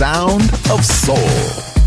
sound of soul.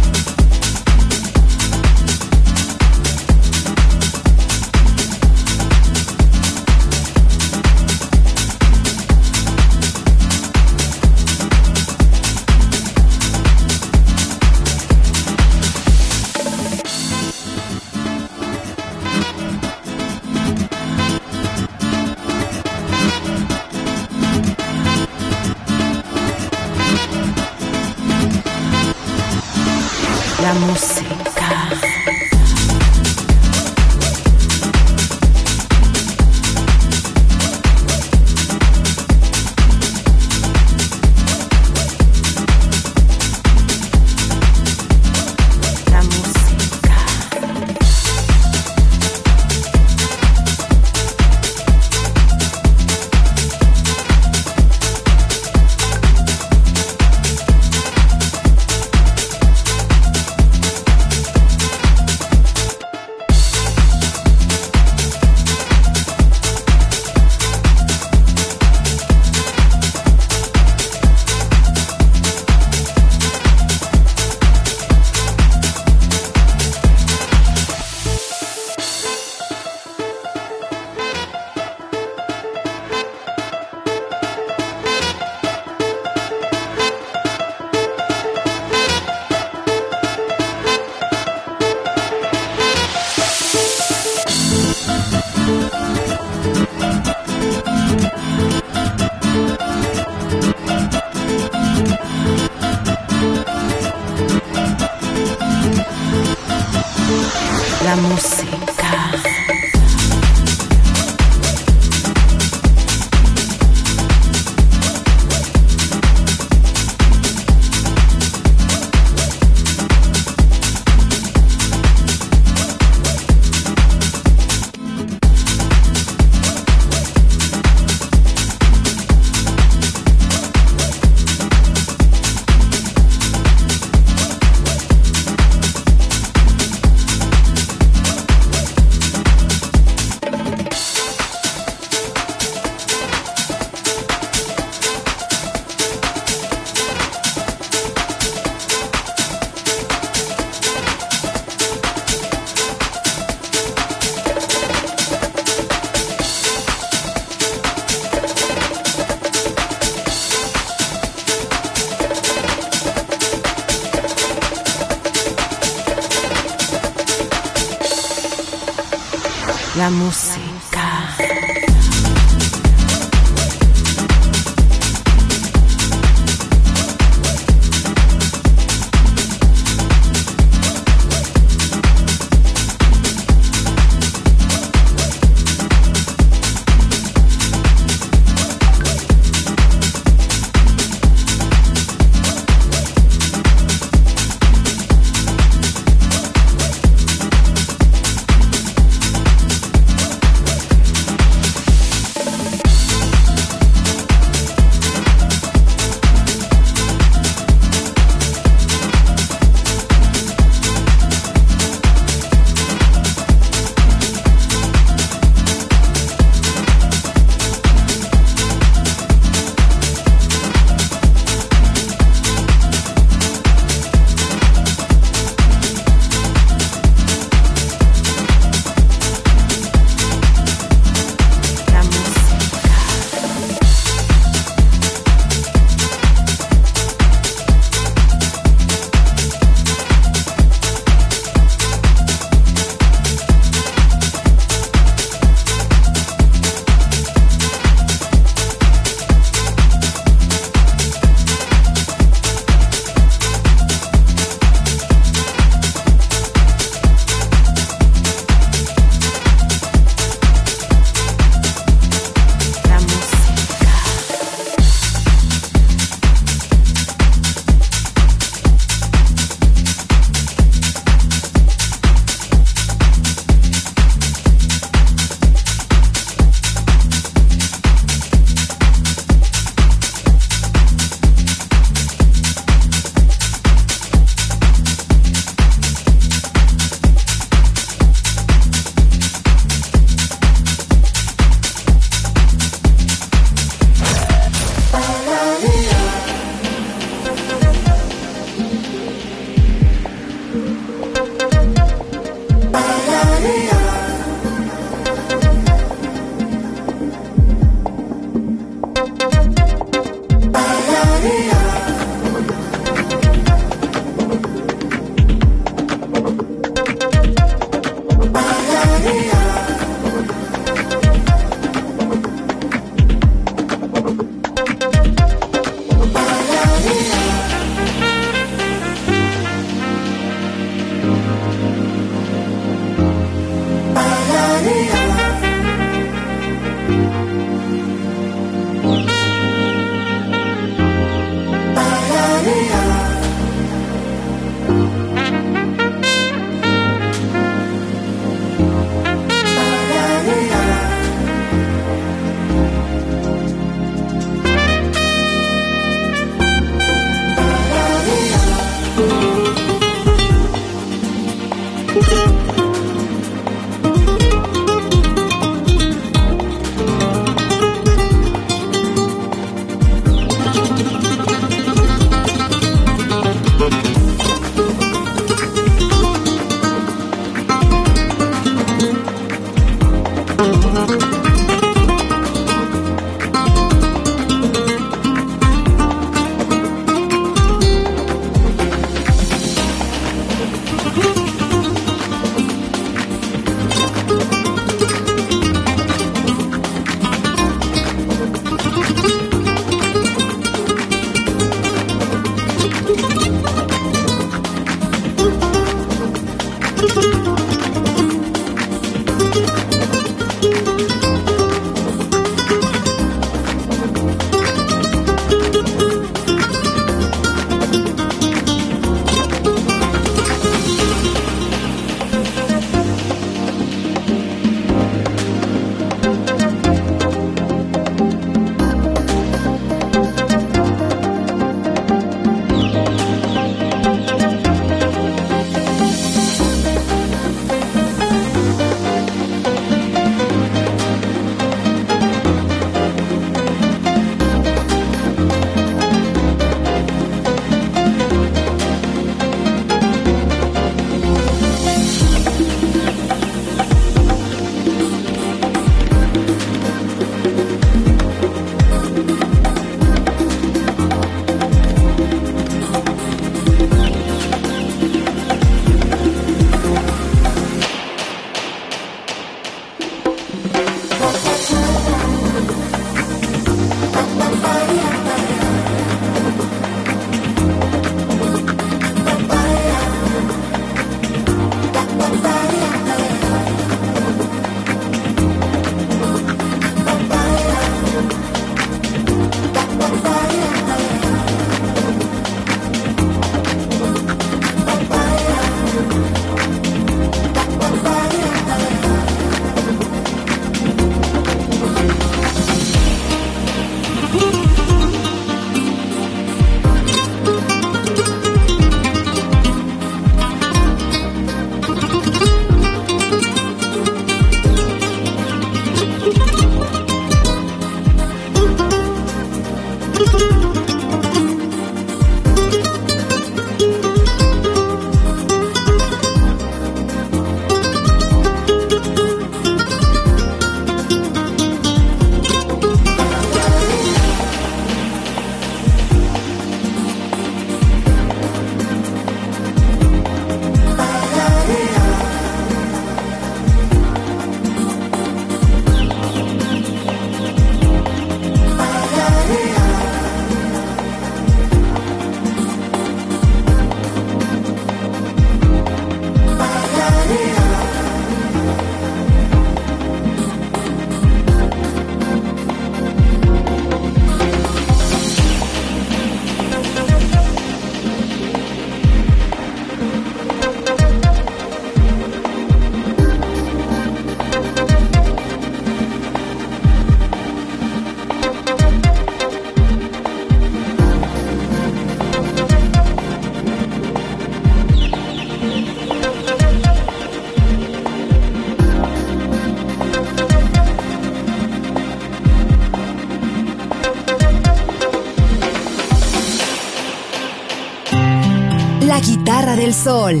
Del sol.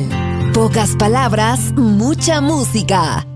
Pocas palabras, mucha música.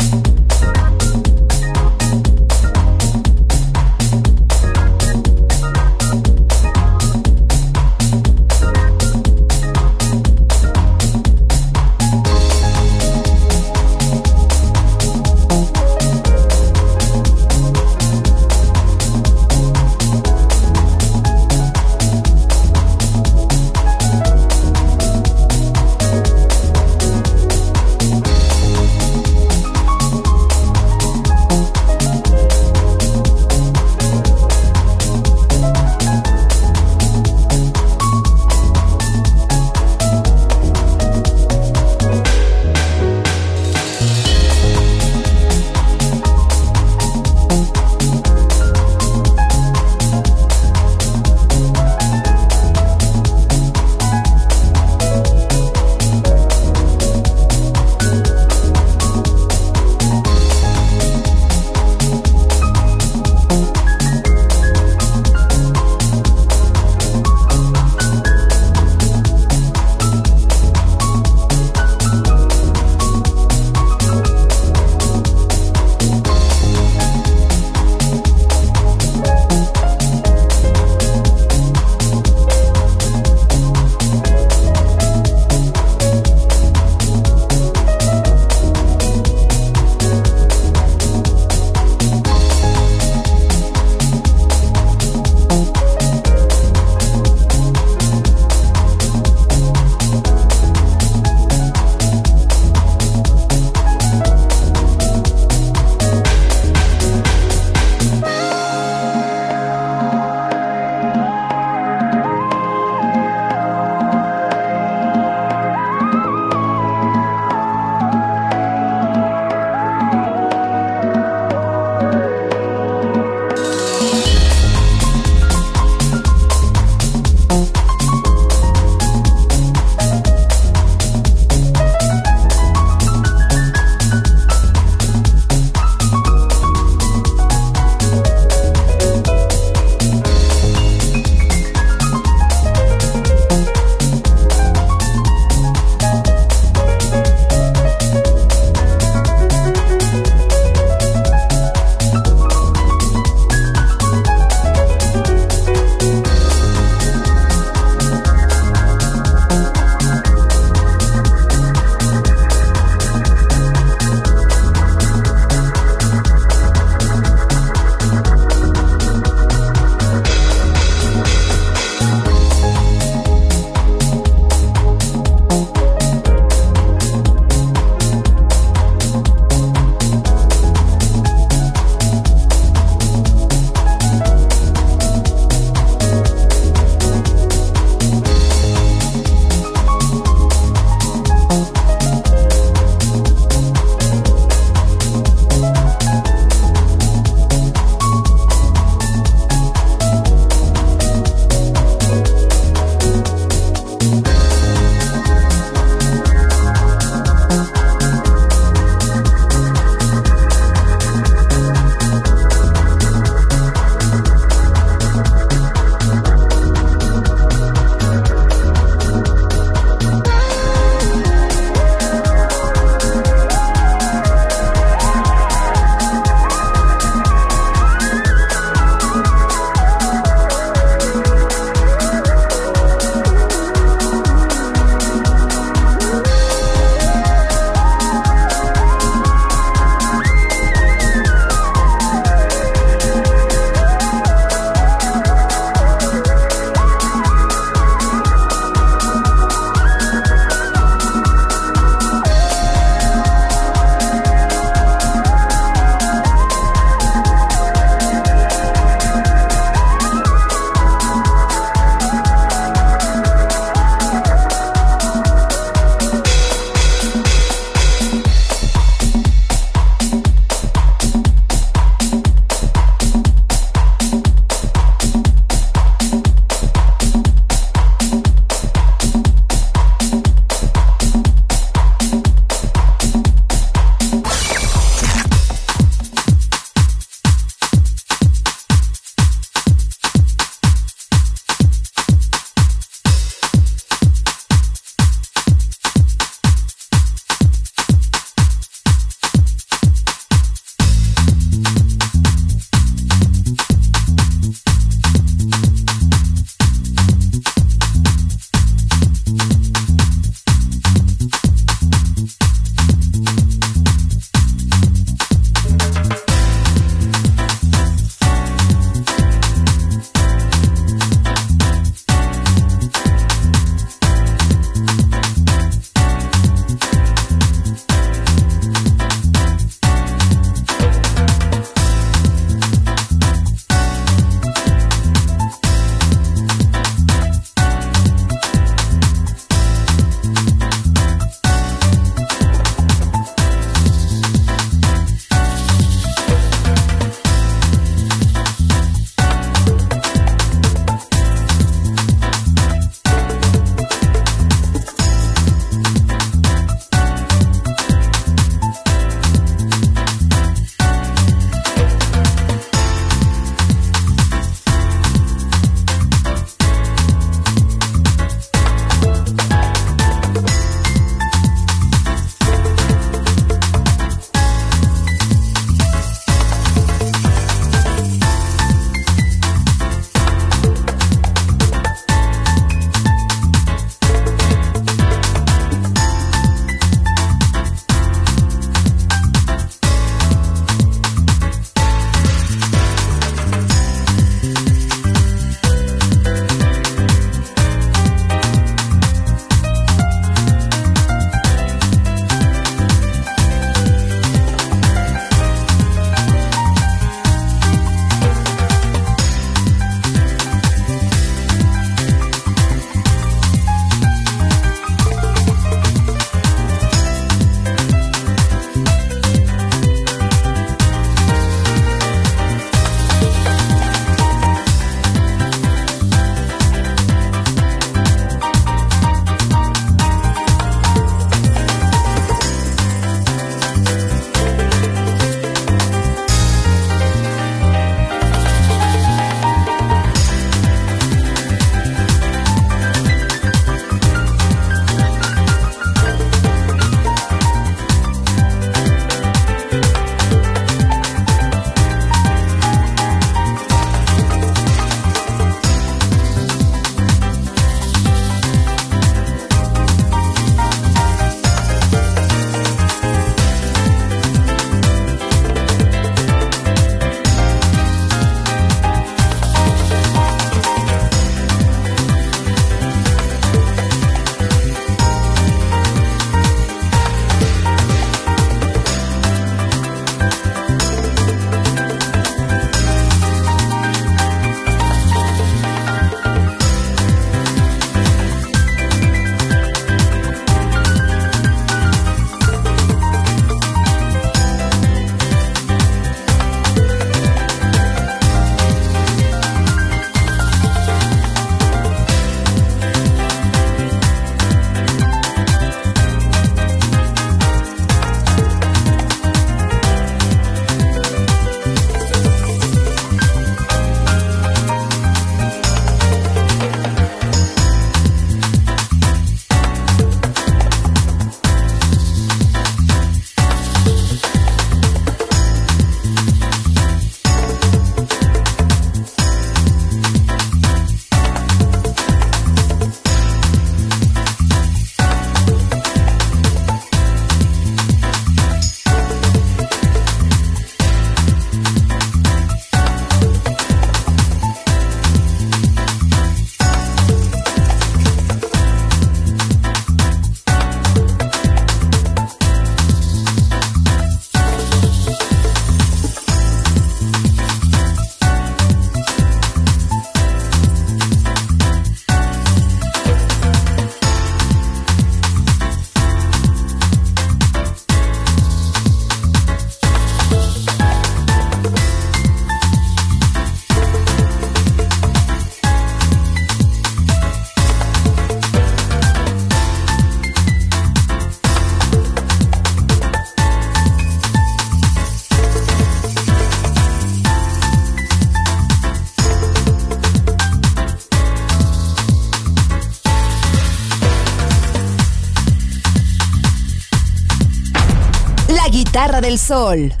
Del sol.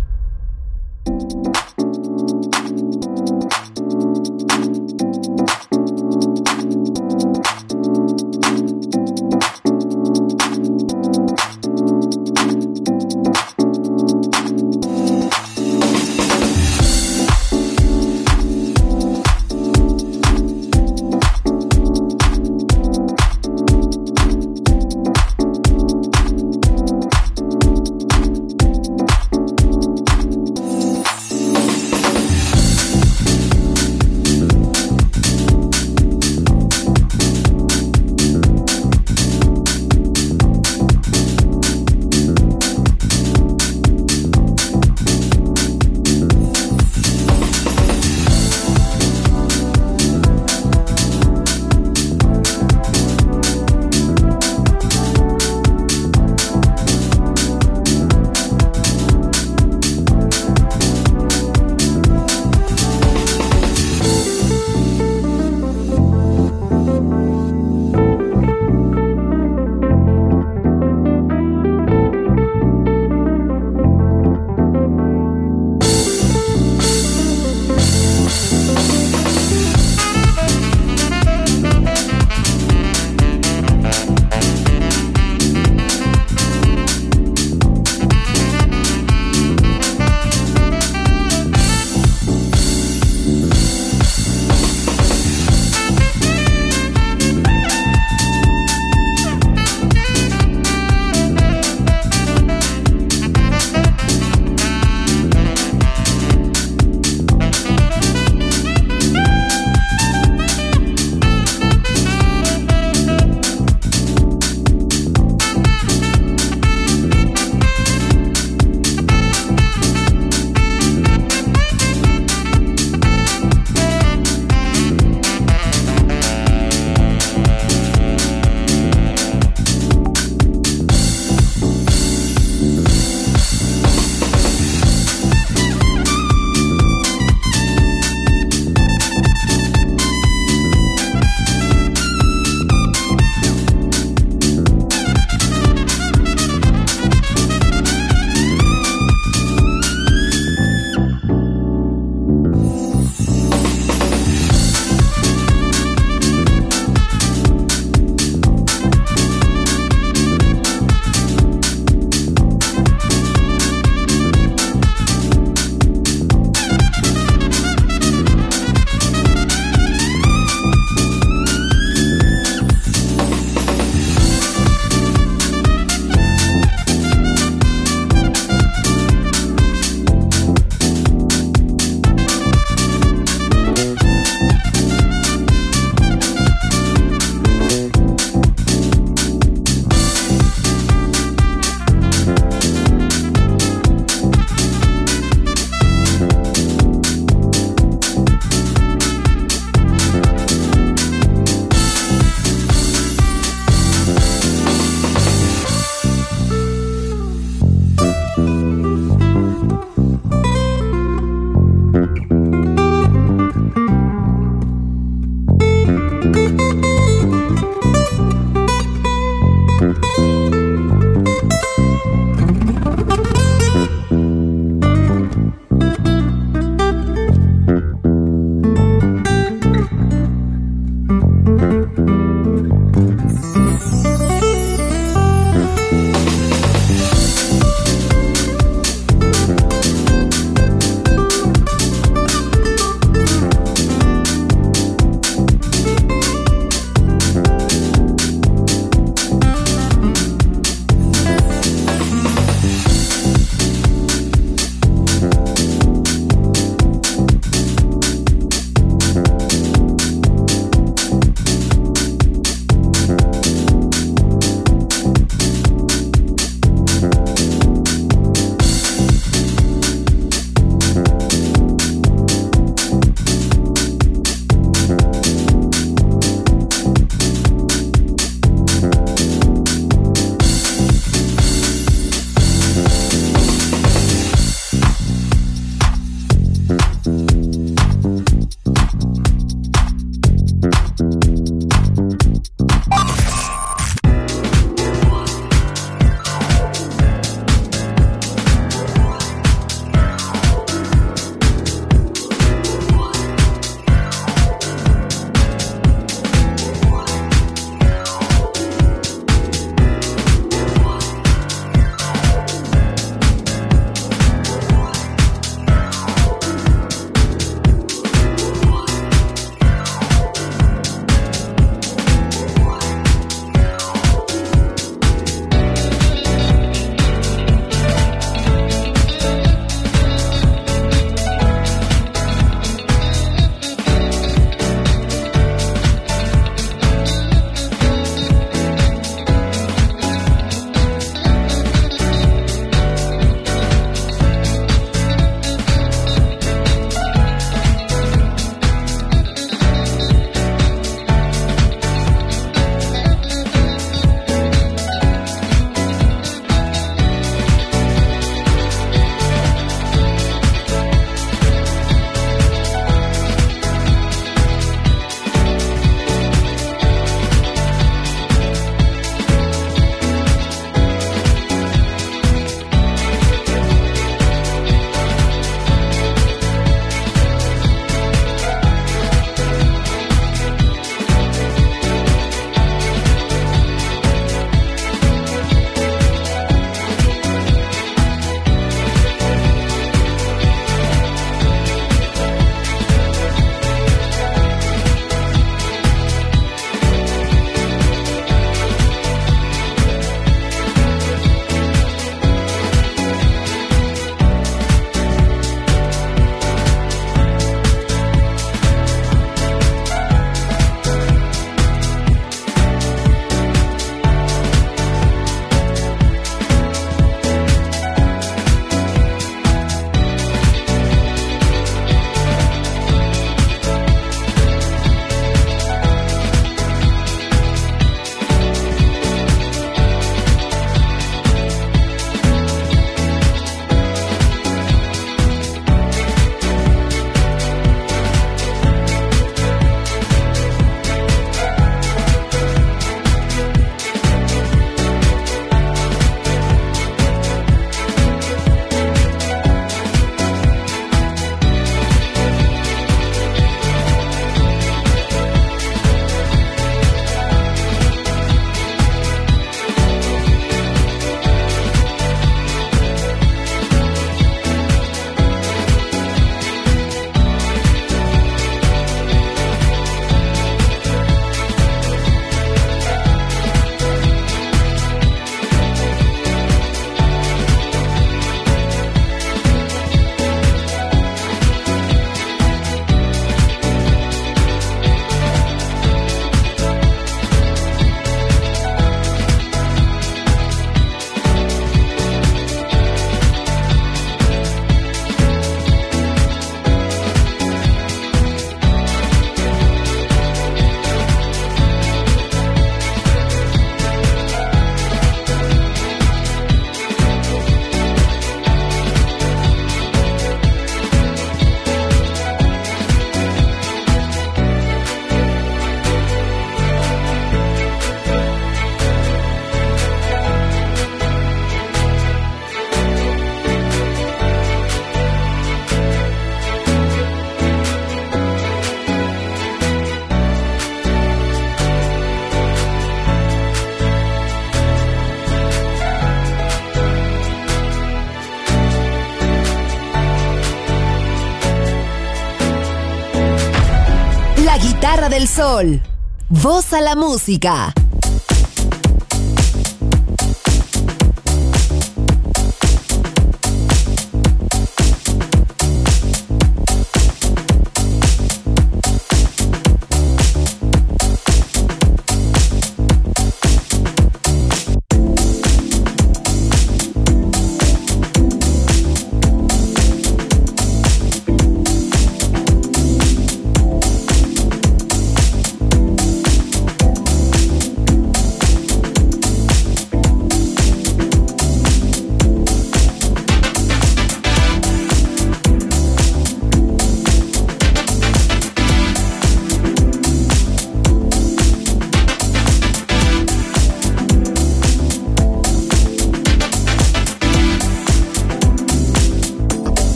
Sol. Voz a la música.